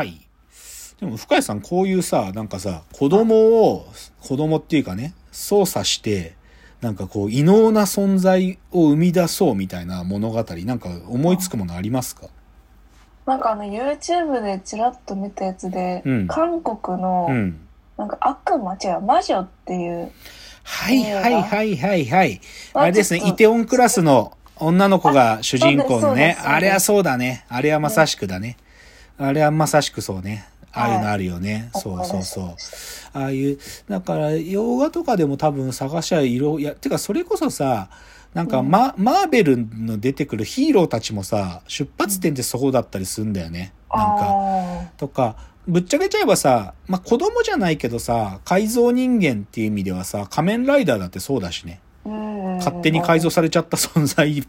はい。でも、深谷さん、こういうさ、なんかさ、子供を、子供っていうかね、操作して、なんかこう、異能な存在を生み出そうみたいな物語、なんか思いつくものありますか？なんかあの YouTube でちらっと見たやつで、うん韓国のうん。なんか悪魔違う魔女っていうはいはいはいはいはい。あれですね、イテオンクラスの女の子が主人公のねあれはそうだね。あれはまさしくだね。あれはまさしくそうね。ああいうのあるよね。そうそうそう。ああいう、だから、洋画とかでも多分探しゃ色、いや、てかそれこそさ、なんかマ、マーベルの出てくるヒーローたちもさ、出発点ってそこだったりするんだよね。なんか、あとか、ぶっちゃけちゃえばさ、まあ、子供じゃないけどさ、改造人間っていう意味ではさ、仮面ライダーだってそうだしね。勝手に改造されちゃった存在っ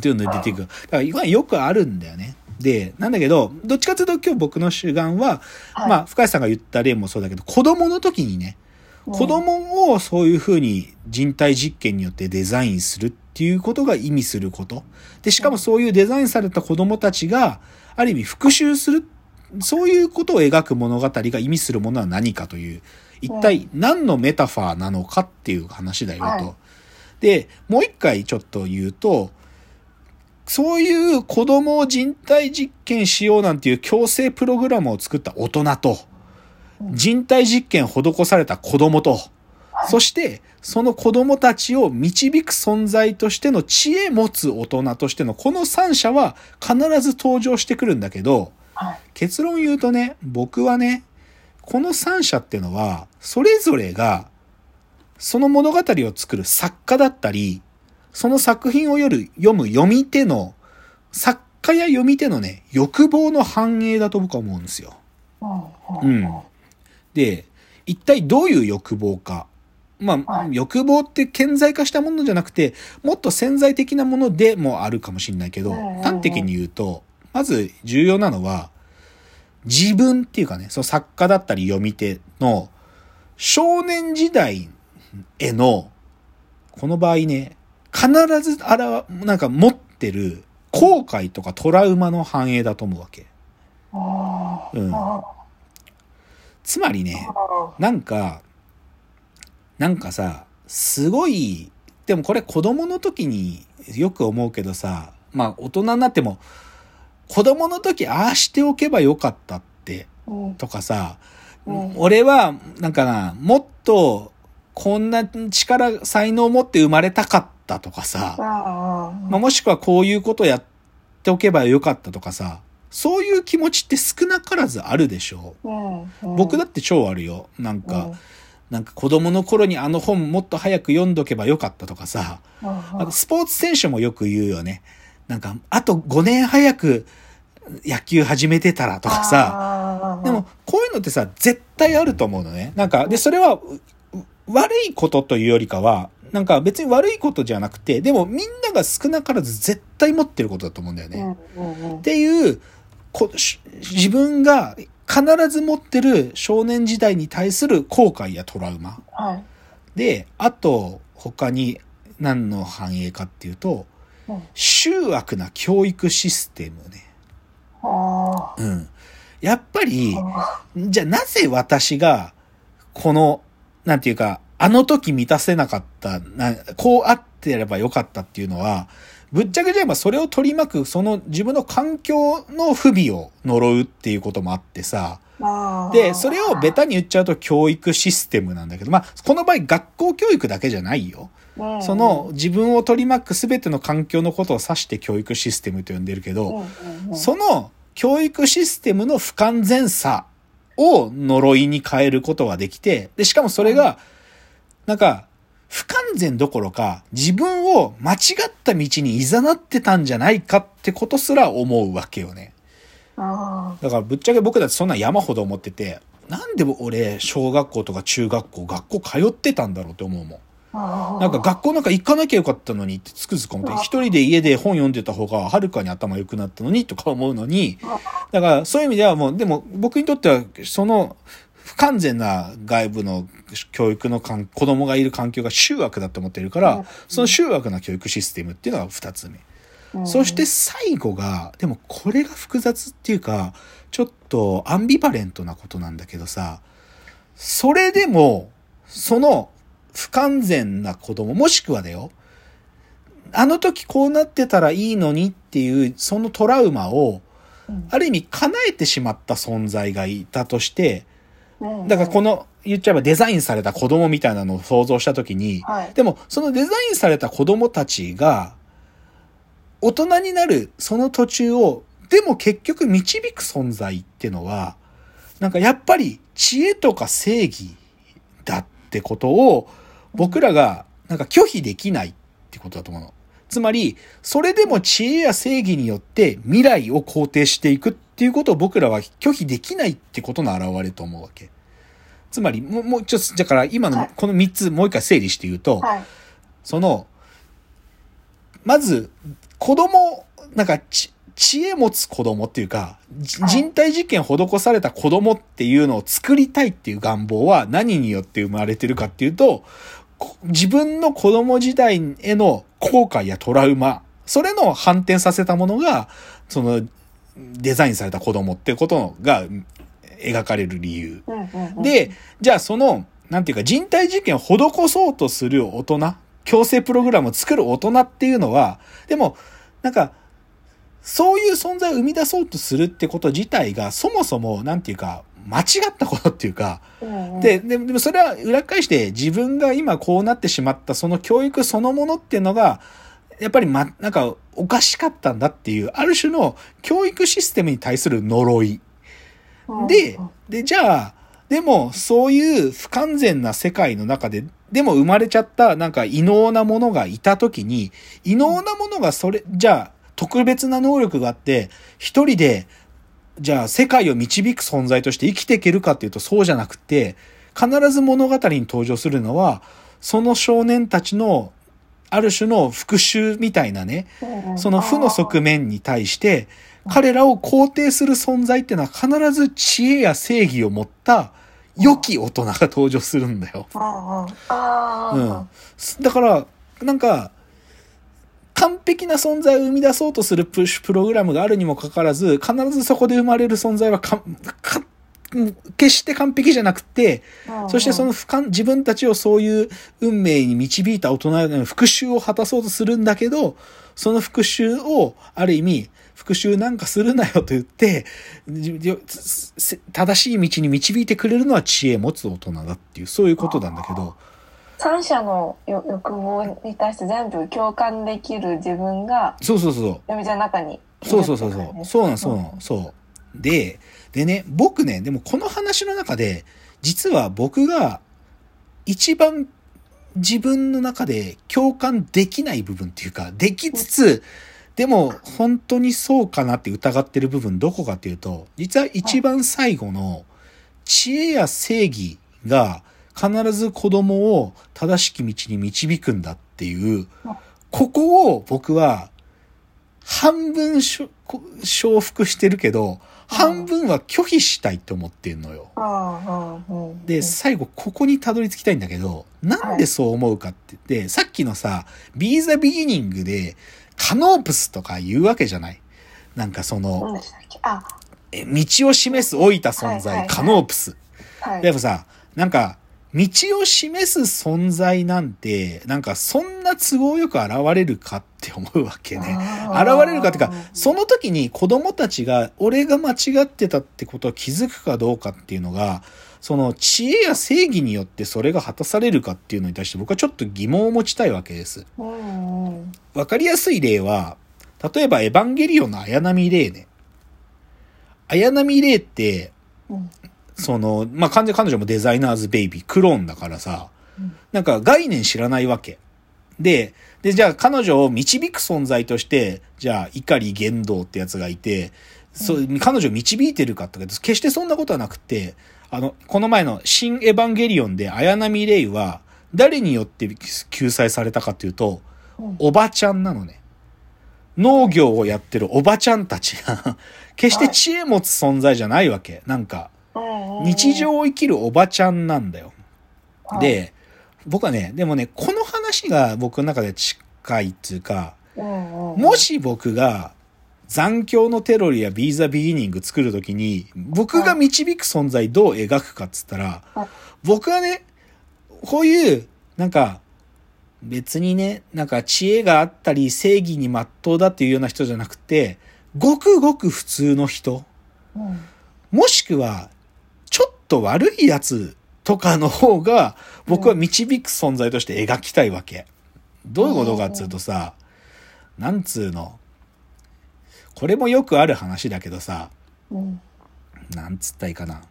ていうので出てくる。だから今よくあるんだよね。で、なんだけど、どっちかというと今日僕の主眼は、はい。まあ、深井さんが言った例もそうだけど、子供の時にね、子供をそういうふうに人体実験によってデザインするっていうことが意味すること。で、しかもそういうデザインされた子供たちが、ある意味復讐する、そういうことを描く物語が意味するものは何かという、一体何のメタファーなのかっていう話だよと。はい。で、もう一回ちょっと言うと、そういう子供を人体実験しようなんていう強制プログラムを作った大人と、人体実験施された子供と、そして、その子供たちを導く存在としての知恵持つ大人としてのこの三者は必ず登場してくるんだけど、結論言うとね、僕はね、この三者ってのは、それぞれが、その物語を作る作家だったり、その作品を読む読む読み手の、作家や読み手のね、欲望の反映だと僕は思うんですよ。うんうん。で、一体どういう欲望か。まあ、はい欲望って顕在化したものじゃなくて、もっと潜在的なものでもあるかもしれないけど端的に言うと、まず重要なのは、自分っていうかね、その作家だったり読み手の少年時代への、この場合ね、必ずあら、なんか持ってる後悔とかトラウマの反映だと思うわけ。うん。あつまりね、ー。なんか、なんかさ、すごい、でもこれ子供の時によく思うけどさ、まあ大人になっても、子供の時ああしておけばよかったって、うん。とかさ、うん。俺は、なんかな、もっと、こんな力、才能を持って生まれたかったとかさ、あまあ、もしくはこういうことやっておけばよかったとかさ、そういう気持ちって少なからずあるでしょーうん僕だって超あるよ。なんか、うんなんか子供の頃にあの本もっと早く読んどけばよかったとかさ、うんあとスポーツ選手もよく言うよね。なんか、あと5年早く野球始めてたらとかさ、でもこういうのってさ、絶対あると思うのね。なんか、で、それはうう悪いことというよりかは、なんか別に悪いことじゃなくて、でもみんなが少なからず絶対持ってることだと思うんだよね。っていうこし自分が必ず持ってる少年時代に対する後悔やトラウマ。はいで、あと他に何の反映かっていうと、うん醜悪な教育システムね。あうん。やっぱりじゃあなぜ私が、この、なんていうか、あの時満たせなかった、なこうあってればよかったっていうのは、ぶっちゃけじゃえばそれを取り巻く、その自分の環境の不備を呪うっていうこともあってさ、で、それをベタに言っちゃうと教育システムなんだけど、まあ、この場合学校教育だけじゃないよ。うん。その自分を取り巻く全ての環境のことを指して教育システムと呼んでるけど、その教育システムの不完全さを呪いに変えることができて、で、しかもそれが、なんか、不完全どころか、自分を間違った道に誘ってたんじゃないかってことすら思うわけよね。あだからぶっちゃけ僕だってそんな山ほど思ってて、なんで俺、小学校とか中学校、学校通ってたんだろうって思うもん。なんか学校なんか行かなきゃよかったのにってつくづく思って、一人で家で本読んでた方がはるかに頭良くなったのにとか思うのに、だからそういう意味ではもう、でも僕にとってはその不完全な外部の教育の環子供がいる環境が醜悪だと思ってるから、その醜悪な教育システムっていうのが二つ目。うん。そして最後が、でもこれが複雑っていうか、ちょっとアンビバレントなことなんだけどさ、それでも、その不完全な子供、もしくはだよ、あの時こうなってたらいいのにっていう、そのトラウマを、うん。ある意味叶えてしまった存在がいたとして、うんだからこの、言っちゃえばデザインされた子供みたいなのを想像した時に、はい。でも、そのデザインされた子供たちが、大人になるその途中を、でも結局導く存在ってのは、なんかやっぱり知恵とか正義だってことを、僕らがなんか拒否できないってことだと思うの。つまり、それでも知恵や正義によって未来を肯定していくっていうことを僕らは拒否できないってことの表れと思うわけ。つまり、もう、もうちょっと、だから今のこの3つもう一回整理して言うと、はい。その、まず、子供、なんかち、知恵持つ子供っていうか、人体実験施された子供っていうのを作りたいっていう願望は何によって生まれてるかっていうと、こ自分の子供時代への後悔やトラウマ、それの反転させたものが、その、デザインされた子供ってことがうん描かれる理由。で、じゃあその、なんていうか人体実験を施そうとする大人、強制プログラムを作る大人っていうのは、でも、なんか、そういう存在を生み出そうとするってこと自体が、そもそも、なんていうか、間違ったことっていうか、うんうん、で、ででもそれは裏返して自分が今こうなってしまったその教育そのものっていうのが、やっぱりま、なんかおかしかったんだっていう、ある種の教育システムに対する呪い。うんでうん、で、じゃあ、でも、そういう不完全な世界の中で、でも生まれちゃった、なんか異能なものがいたときに、異能なものがそれ、じゃあ、特別な能力があって、一人で、じゃあ、世界を導く存在として生きていけるかっていうと、そうじゃなくて、必ず物語に登場するのは、その少年たちの、ある種の復讐みたいなね、その負の側面に対して、彼らを肯定する存在っていうのは必ず知恵や正義を持った良き大人が登場するんだよ。うん。だから、なんか、完璧な存在を生み出そうとするプッシュプログラムがあるにもかかわらず、必ずそこで生まれる存在はかか決して完璧じゃなくて、そしてその不完自分たちをそういう運命に導いた大人の復讐を果たそうとするんだけど、その復讐をある意味、復讐なんかするなよと言って、正しい道に導いてくれるのは知恵持つ大人だっていう、そういうことなんだけど、三者のよ欲望に対して全部共感できる自分がそうそうそう。読みちゃ中にそうそうそうそう。そうなんそうなんそう。で、でね、僕ね、でもこの話の中で、実は僕が一番自分の中で共感できない部分っていうか、できつつ、でも本当にそうかなって疑ってる部分どこかっていうと、実は一番最後の知恵や正義が必ず子供を正しき道に導くんだっていう、ここを僕は半分しょこ承服してるけど、半分は拒否したいと思ってんのよ。で、最後ここにたどり着きたいんだけど、なんでそう思うかって言って、さっきのさ、ビーザビギニングで、カノープスとか言うわけじゃない？なんかその、道を示す老いた存在、カノープス。はいでもさ、なんか、道を示す存在なんて、なんかそんな都合よく現れるかって思うわけね。現れるかっていうか、その時に子供たちが俺が間違ってたってことを気づくかどうかっていうのが、その知恵や正義によってそれが果たされるかっていうのに対して僕はちょっと疑問を持ちたいわけです。わかりやすい例は、例えばエヴァンゲリオンの綾波レイね。綾波レイって、うんその、まあ、完全に彼女もデザイナーズベイビー、クローンだからさ、うんなんか概念知らないわけ。で、で、じゃあ彼女を導く存在として、じゃあ、碇玄道ってやつがいて、そう、彼女を導いてるかって決してそんなことはなくて、あの、この前の新エヴァンゲリオンで綾波レイは、誰によって救済されたかっていうと、うんおばちゃんなのね。農業をやってるおばちゃんたちが、決して知恵持つ存在じゃないわけ。なんか、日常を生きるおばちゃんなんだよ。はいで、僕はね、でもね、この話が僕の中で近いっていうか。もし僕が残響のテロリやビーザビギニング作るときに、僕が導く存在どう描くかっつったらはい、僕はね、こういう、なんか、別にね、なんか知恵があったり正義に真っ当だっていうような人じゃなくて、ごくごく普通の人、うん。もしくは、ちょっと悪いやつとかの方が、僕は導く存在として描きたいわけ。どういうことかっつうとさ、なんつうの。これもよくある話だけどさ、うん。なんつったらいいかな。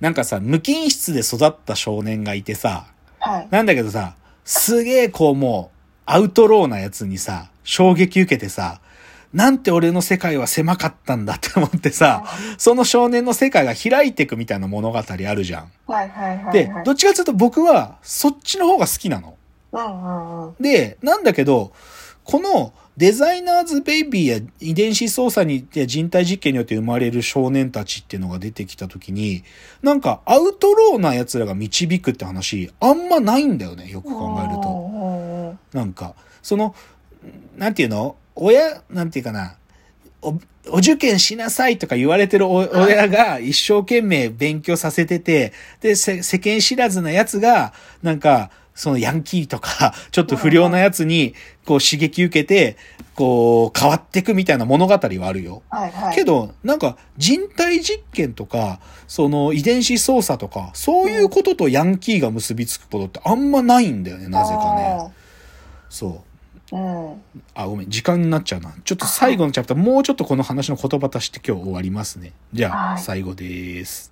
なんかさ、無菌室で育った少年がいてさ、はい。なんだけどさ、すげえこうもう、アウトローなやつにさ、衝撃受けてさ、なんて俺の世界は狭かったんだって思ってさ、その少年の世界が開いていくみたいな物語あるじゃん。はいはいはいはい。で、どっちかというと僕はそっちの方が好きなの。うんうんうん。で、なんだけど、このデザイナーズベイビーや遺伝子操作にや人体実験によって生まれる少年たちっていうのが出てきたときに、なんかアウトローな奴らが導くって話、あんまないんだよね、よく考えると。なんか、その、なんていうの？親、なんていうかな、お、お受験しなさいとか言われてるお親が一生懸命勉強させてて、で、せ世間知らずなやつが、なんか、そのヤンキーとか、ちょっと不良なやつに、こう刺激受けて、こう、変わっていくみたいな物語はあるよ。はいはい。けど、なんか人体実験とか、その遺伝子操作とか、そういうこととヤンキーが結びつくことってあんまないんだよね、なぜかね。そう。あー。うん。あ、ごめん、時間になっちゃうな。ちょっと最後のチャプター、もうちょっとこの話の言葉足して今日終わりますね。じゃあ、はい最後です。